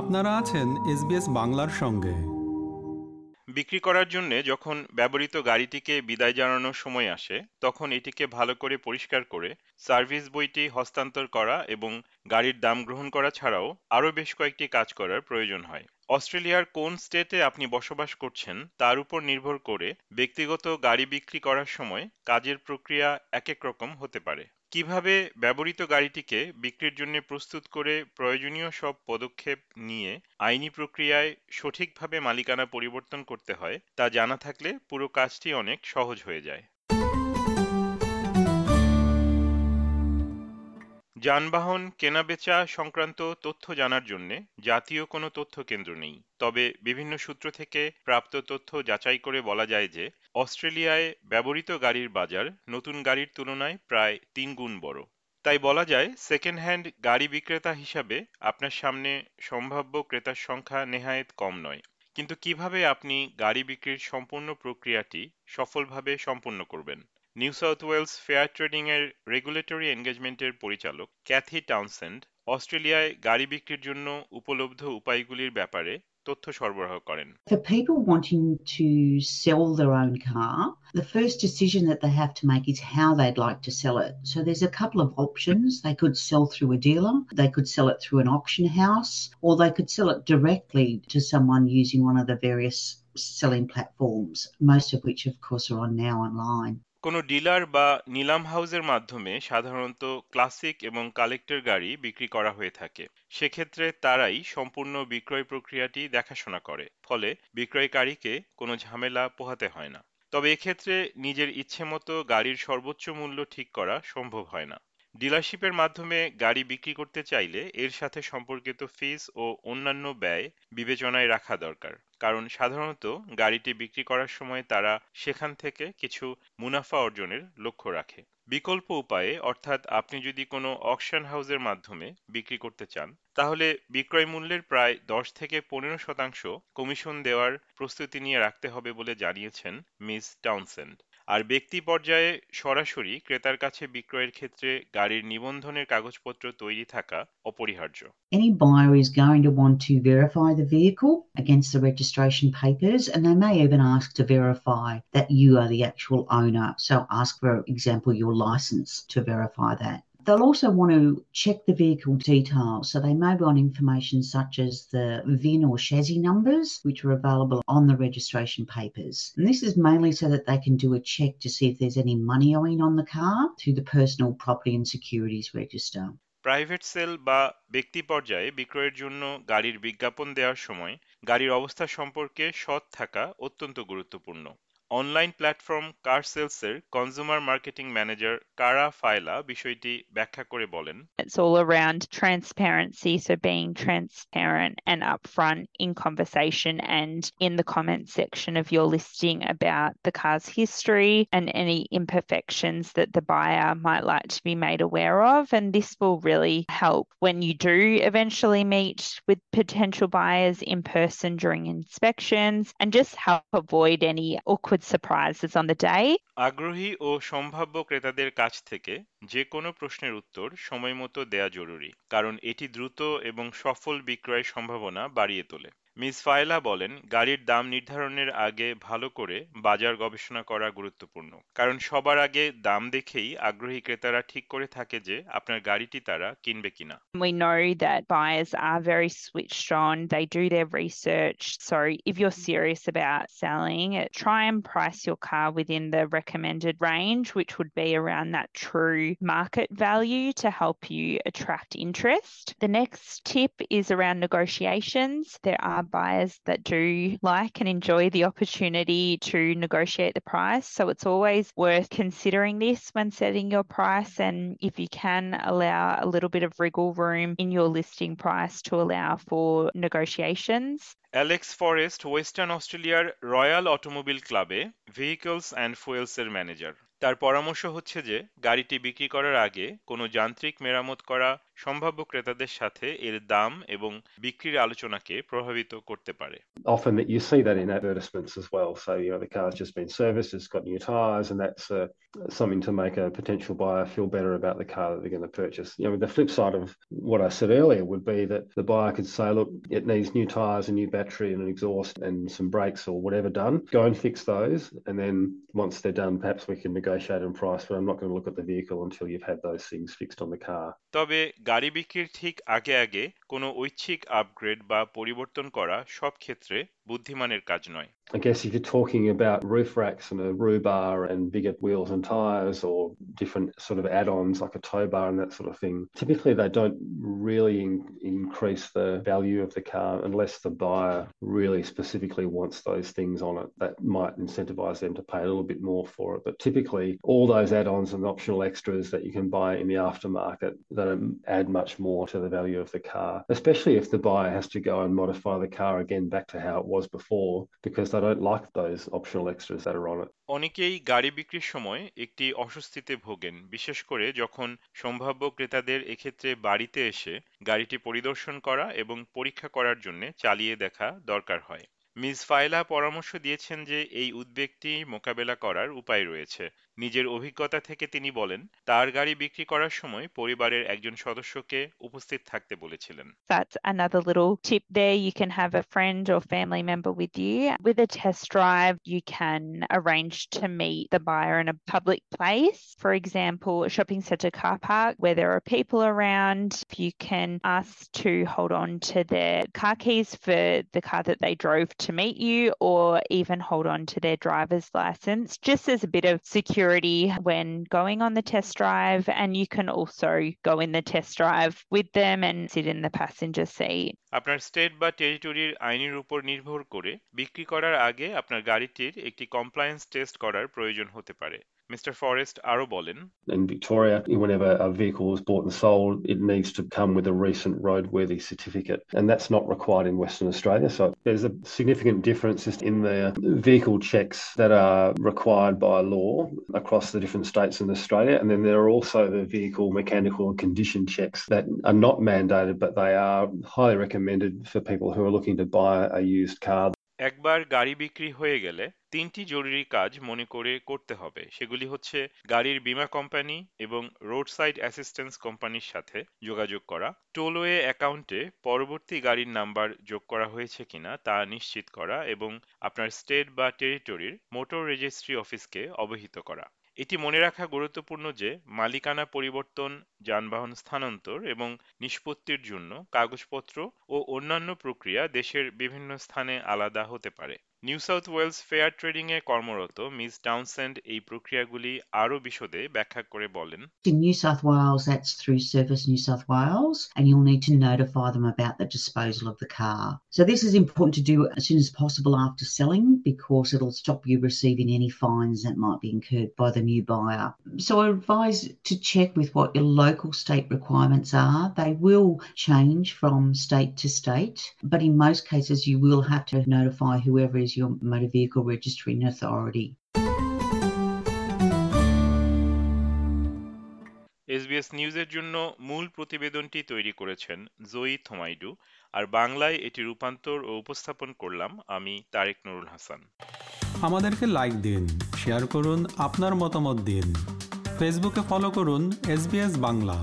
আপনারা আছেন এসবিএস বাংলার সঙ্গে। বিক্রি করার জন্য যখন ব্যবহৃত গাড়িটিকে বিদায় জানানোর সময় আসে, তখন এটিকে ভালো করে পরিষ্কার করে সার্ভিস বইটি হস্তান্তর করা এবং গাড়ির দাম গ্রহণ করা ছাড়াও আরও বেশ কয়েকটি কাজ করার প্রয়োজন হয়। অস্ট্রেলিয়ার কোন স্টেটে আপনি বসবাস করছেন তার উপর নির্ভর করে ব্যক্তিগত গাড়ি বিক্রি করার সময় কাজের প্রক্রিয়া এক এক রকম হতে পারে। কীভাবে ব্যবহৃত গাড়িটিকে বিক্রির জন্য প্রস্তুত করে প্রয়োজনীয় সব পদক্ষেপ নিয়ে আইনি প্রক্রিয়ায় সঠিকভাবে মালিকানা পরিবর্তন করতে হয় তা জানা থাকলে পুরো কাজটি অনেক সহজ হয়ে যায়। যানবাহন, কেনাবেচা সংক্রান্ত তথ্য জানার জন্য জাতীয় কোনো তথ্য কেন্দ্র নেই। তবে বিভিন্ন সূত্র থেকে প্রাপ্ত তথ্য যাচাই করে বলা যায় যে, অস্ট্রেলিয়ায় ব্যবহৃত গাড়ির বাজার নতুন গাড়ির তুলনায় প্রায় তিন গুণ বড়। তাই বলা যায় সেকেন্ড হ্যান্ড গাড়ি বিক্রেতা হিসাবে আপনার সামনে সম্ভাব্য ক্রেতার সংখ্যা নেহায়েত কম নয়। কিন্তু কীভাবে আপনি গাড়ি বিক্রির সম্পূর্ণ প্রক্রিয়াটি সফলভাবে সম্পন্ন করবেন? New South Wales fair trading এর রেগুলেটরি এনগেজমেন্টের পরিচালক ক্যাথি টাউনসেন্ড অস্ট্রেলিয়ায় গাড়ি বিক্রির জন্য উপলব্ধ উপায়গুলির ব্যাপারে তথ্য সরবরাহ করেন For people wanting to sell their own car, the first decision that they have to make is how they'd like to sell it. So there's a couple of options. They could sell through a dealer, they could sell it through an auction house, or they could sell it directly to someone using one of the various selling platforms, most of which, of course, are on now online. কোনো dealer বা নিলাম হাউজের মাধ্যমে সাধারণত classic এবং collector গাড়ি বিক্রি করা হয়ে থাকে। সেক্ষেত্রে তারাই সম্পূর্ণ বিক্রয় প্রক্রিয়াটি দেখাশোনা করে, ফলে বিক্রয়কারীকে কোনো ঝামেলা পোহাতে হয় না। তবে এক্ষেত্রে নিজের ইচ্ছে মতো গাড়ির সর্বোচ্চ মূল্য ঠিক করা সম্ভব হয় না। ডিলারশিপের মাধ্যমে গাড়ি বিক্রি করতে চাইলে এর সাথে সম্পর্কিত ফিস ও অন্যান্য ব্যয় বিবেচনায় রাখা দরকার। কারণ সাধারণত গাড়িটি বিক্রি করার সময় তারা সেখান থেকে কিছু মুনাফা অর্জনের লক্ষ্য রাখে। বিকল্প উপায়ে, অর্থাৎ আপনি যদি কোনো অকশন হাউসের মাধ্যমে বিক্রি করতে চান, তাহলে বিক্রয় মূল্যের প্রায় দশ থেকে পনেরো শতাংশ কমিশন দেওয়ার প্রস্তুতি নিয়ে রাখতে হবে বলে জানিয়েছেন মিস টাউনসেন্ড। আর ব্যক্তি পর্যায়ে সরাসরি ক্রেতার কাছে বিক্রয়ের ক্ষেত্রে গাড়ির নিবন্ধনের কাগজপত্র তৈরি থাকা অপরিহার্য Any buyer is going to want to verify the vehicle against the registration papers, and they may even ask to verify that you are the actual owner. So, ask, for example, your license to verify that. They'll also want to check the vehicle details. So they may want information such as the VIN or chassis numbers, which are available on the registration papers. And this is mainly so that they can do a check to see if there's any money owing on the car through the Personal Property and Securities Register. Private sale বা ব্যক্তি পর্যায়ে বিক্রয়ের জন্য গাড়ির বিজ্ঞাপন দেওয়ার সময় গাড়ির অবস্থা সম্পর্কে সৎ থাকা অত্যন্ত গুরুত্বপূর্ণ অনলাইন প্ল্যাটফর্ম কার সেলসের কনজিউমার মার্কেটিং ম্যানেজার কারা ফায়লা বিষয়টি ব্যাখ্যা করে বলেন। It's all around transparency, so being transparent and upfront in conversation and in the comment section of your listing about the car's history and any imperfections that the buyer might like to be made aware of. And this will really help when you do eventually meet with potential buyers in person during inspections and just help avoid any awkward surprises on the day. আগ্রহী ও সম্ভাব্য ক্রেতাদের কাছ থেকে যে কোনো প্রশ্নের উত্তর সময়মতো দেয়া জরুরি, কারণ এটি দ্রুত এবং সফল বিক্রয়ের সম্ভাবনা বাড়িয়ে তোলে। মিস ফায়লা বলেন গাড়ির দাম নির্ধারণের আগে ভালো করে বাজার গবেষণা করা গুরুত্বপূর্ণ কারণ সবার আগে দাম দেখেই আগ্রহী ক্রেতারা ঠিক করে থাকে যে আপনার গাড়িটি তারা কিনবে কিনা We know that buyers are very switched on. They do their research. So if you're serious about selling, try and price your car within the recommended range, which would be around that true market value to help you attract interest. The next tip is around negotiations. There are buyers that do like and enjoy the opportunity to negotiate the price. So it's always worth considering this when setting your price. And if you can allow a little bit of wriggle room in your listing price to allow for negotiations. Alex forest western অস্ট্রেলিয়ার royal automobile ক্লাবে vehicles and ফুয়েলসের manager তার পরামর্শ হচ্ছে যে গাড়িটি বিক্রি করার আগে কোনো যান্ত্রিক মেরামত করা সম্ভাব্য ক্রেতাদের সাথে এর দাম এবং বিক্রির আলোচনাকে প্রভাবিত করতে পারে Often that you see that in advertisements as well. So you know the car's just been serviced, it's got new tyres, and that's uh, something to make a potential buyer feel better about the car that they're going to purchase. You know, the flip side of what I said earlier would be that the buyer could say, look, it needs new tyres, a new battery, and an exhaust, and some brakes or whatever done. Go and fix those, and then once they're done, perhaps we can negotiate on price. But I'm not going to look at the vehicle until you've had those things fixed on the car. তবে গাড়ি বিক্রির ঠিক আগে আগে কোনো ঐচ্ছিক upgrade বা পরিবর্তন করা সব ক্ষেত্রে বুদ্ধিমানের কাজ নয় I guess if you're talking about roof racks and a roof bar and bigger wheels and tyres or different sort of add-ons like a tow bar and that sort of thing, typically they don't really in- increase the value of the car unless the buyer really specifically wants those things on it. That might incentivize them to pay a little bit more for it. But typically all those add-ons and optional extras that you can buy in the aftermarket that add much more to the value of the car, Especially if the buyer has to go and modify the car again back to how it was before, because they don't like those optional extras that are on it. অনেকেই গাড়ি বিক্রির সময় একটি অস্বস্তিতে ভোগেন, বিশেষ করে যখন সম্ভাব্য ক্রেতাদের এক্ষেত্রে বাড়িতে এসে গাড়িটি পরিদর্শন করা এবং পরীক্ষা করার জন্য চালিয়ে দেখা দরকার হয় মিস ফাইলা পরামর্শ দিয়েছেন যে এই উদ্বেগটি মোকাবেলা করার উপায় রয়েছে নিজের অভিজ্ঞতা থেকে তিনি বলেন তার গাড়ি বিক্রি করার সময় পরিবারের একজন সদস্যকে উপস্থিত থাকতে বলেছিলেন That's another little tip there. You can have a friend or family member with you. With a test drive, you can arrange to meet the buyer in a public place. For example, a shopping centre car park where there are people around. You can ask to hold on to their car keys for the car that they drove to meet you, or even hold on to their driver's license, just as a bit of security when going on the test drive. And you can also go in the test drive with them and sit in the passenger seat. আপনার state বা টেরিটরির আইনের উপর নির্ভর করে বিক্রি করার আগে আপনার গাড়িটির একটি কমপ্লায়েন্স টেস্ট করার প্রয়োজন হতে পারে মিস্টার ফরেস্ট আরও বলেন In Victoria, whenever a vehicle is bought and sold, it needs to come with a recent roadworthy certificate, and that's not required in Western Australia. So there's a significant difference in the vehicle checks that are required by law across the different states in Australia, and then there are also the vehicle mechanical and condition checks that are not mandated, but they are highly recommended for people who are looking to buy a used car. একবার গাড়ি বিক্রি হয়ে গেলে তিনটি জরুরি কাজ মনে করে করতে হবে। সেগুলি হচ্ছে গাড়ির বীমা কোম্পানি এবং রোড সাইড অ্যাসিস্ট্যান্স কোম্পানির সাথে যোগাযোগ করা। টোলওয়ে অ্যাকাউন্টে পরবর্তী গাড়ির নাম্বার যোগ করা হয়েছে কিনা তা নিশ্চিত করা এবং আপনার স্টেট বা টেরিটরির মোটর রেজিস্ট্রি অফিসকে অবহিত করা। এটি মনে রাখা গুরুত্বপূর্ণ যে মালিকানা পরিবর্তন, যানবাহন স্থানান্তর এবং নিষ্পত্তির জন্য কাগজপত্র ও অন্যান্য প্রক্রিয়া দেশের বিভিন্ন স্থানে আলাদা হতে পারে। New South Wales fair trading এ কর্মরত মিস টাউনসেন্ড এই প্রক্রিয়াগুলি আরও বিশদে ব্যাখ্যা করে বলেন In New South Wales, that's through Service New South Wales, and you'll need to notify them about the disposal of the car. So, this is important to do as soon as possible after selling because it'll stop you receiving any fines that might be incurred by the new buyer. So, I advise to check with what your local state requirements are. They will change from state to state, but in most cases, you will have to notify whoever is your motor vehicle registering authority. SBS নিউজের জন্য মূল প্রতিবেদনটি তৈরি করেছেন জয়ী থমাইডু আর বাংলায় এটি রূপান্তর ও উপস্থাপন করলাম আমি তারেক নুরুল হাসান। আমাদেরকে লাইক দিন শেয়ার করুন আপনার মতামত দিন। ফেসবুকে ফলো করুন এস বাংলা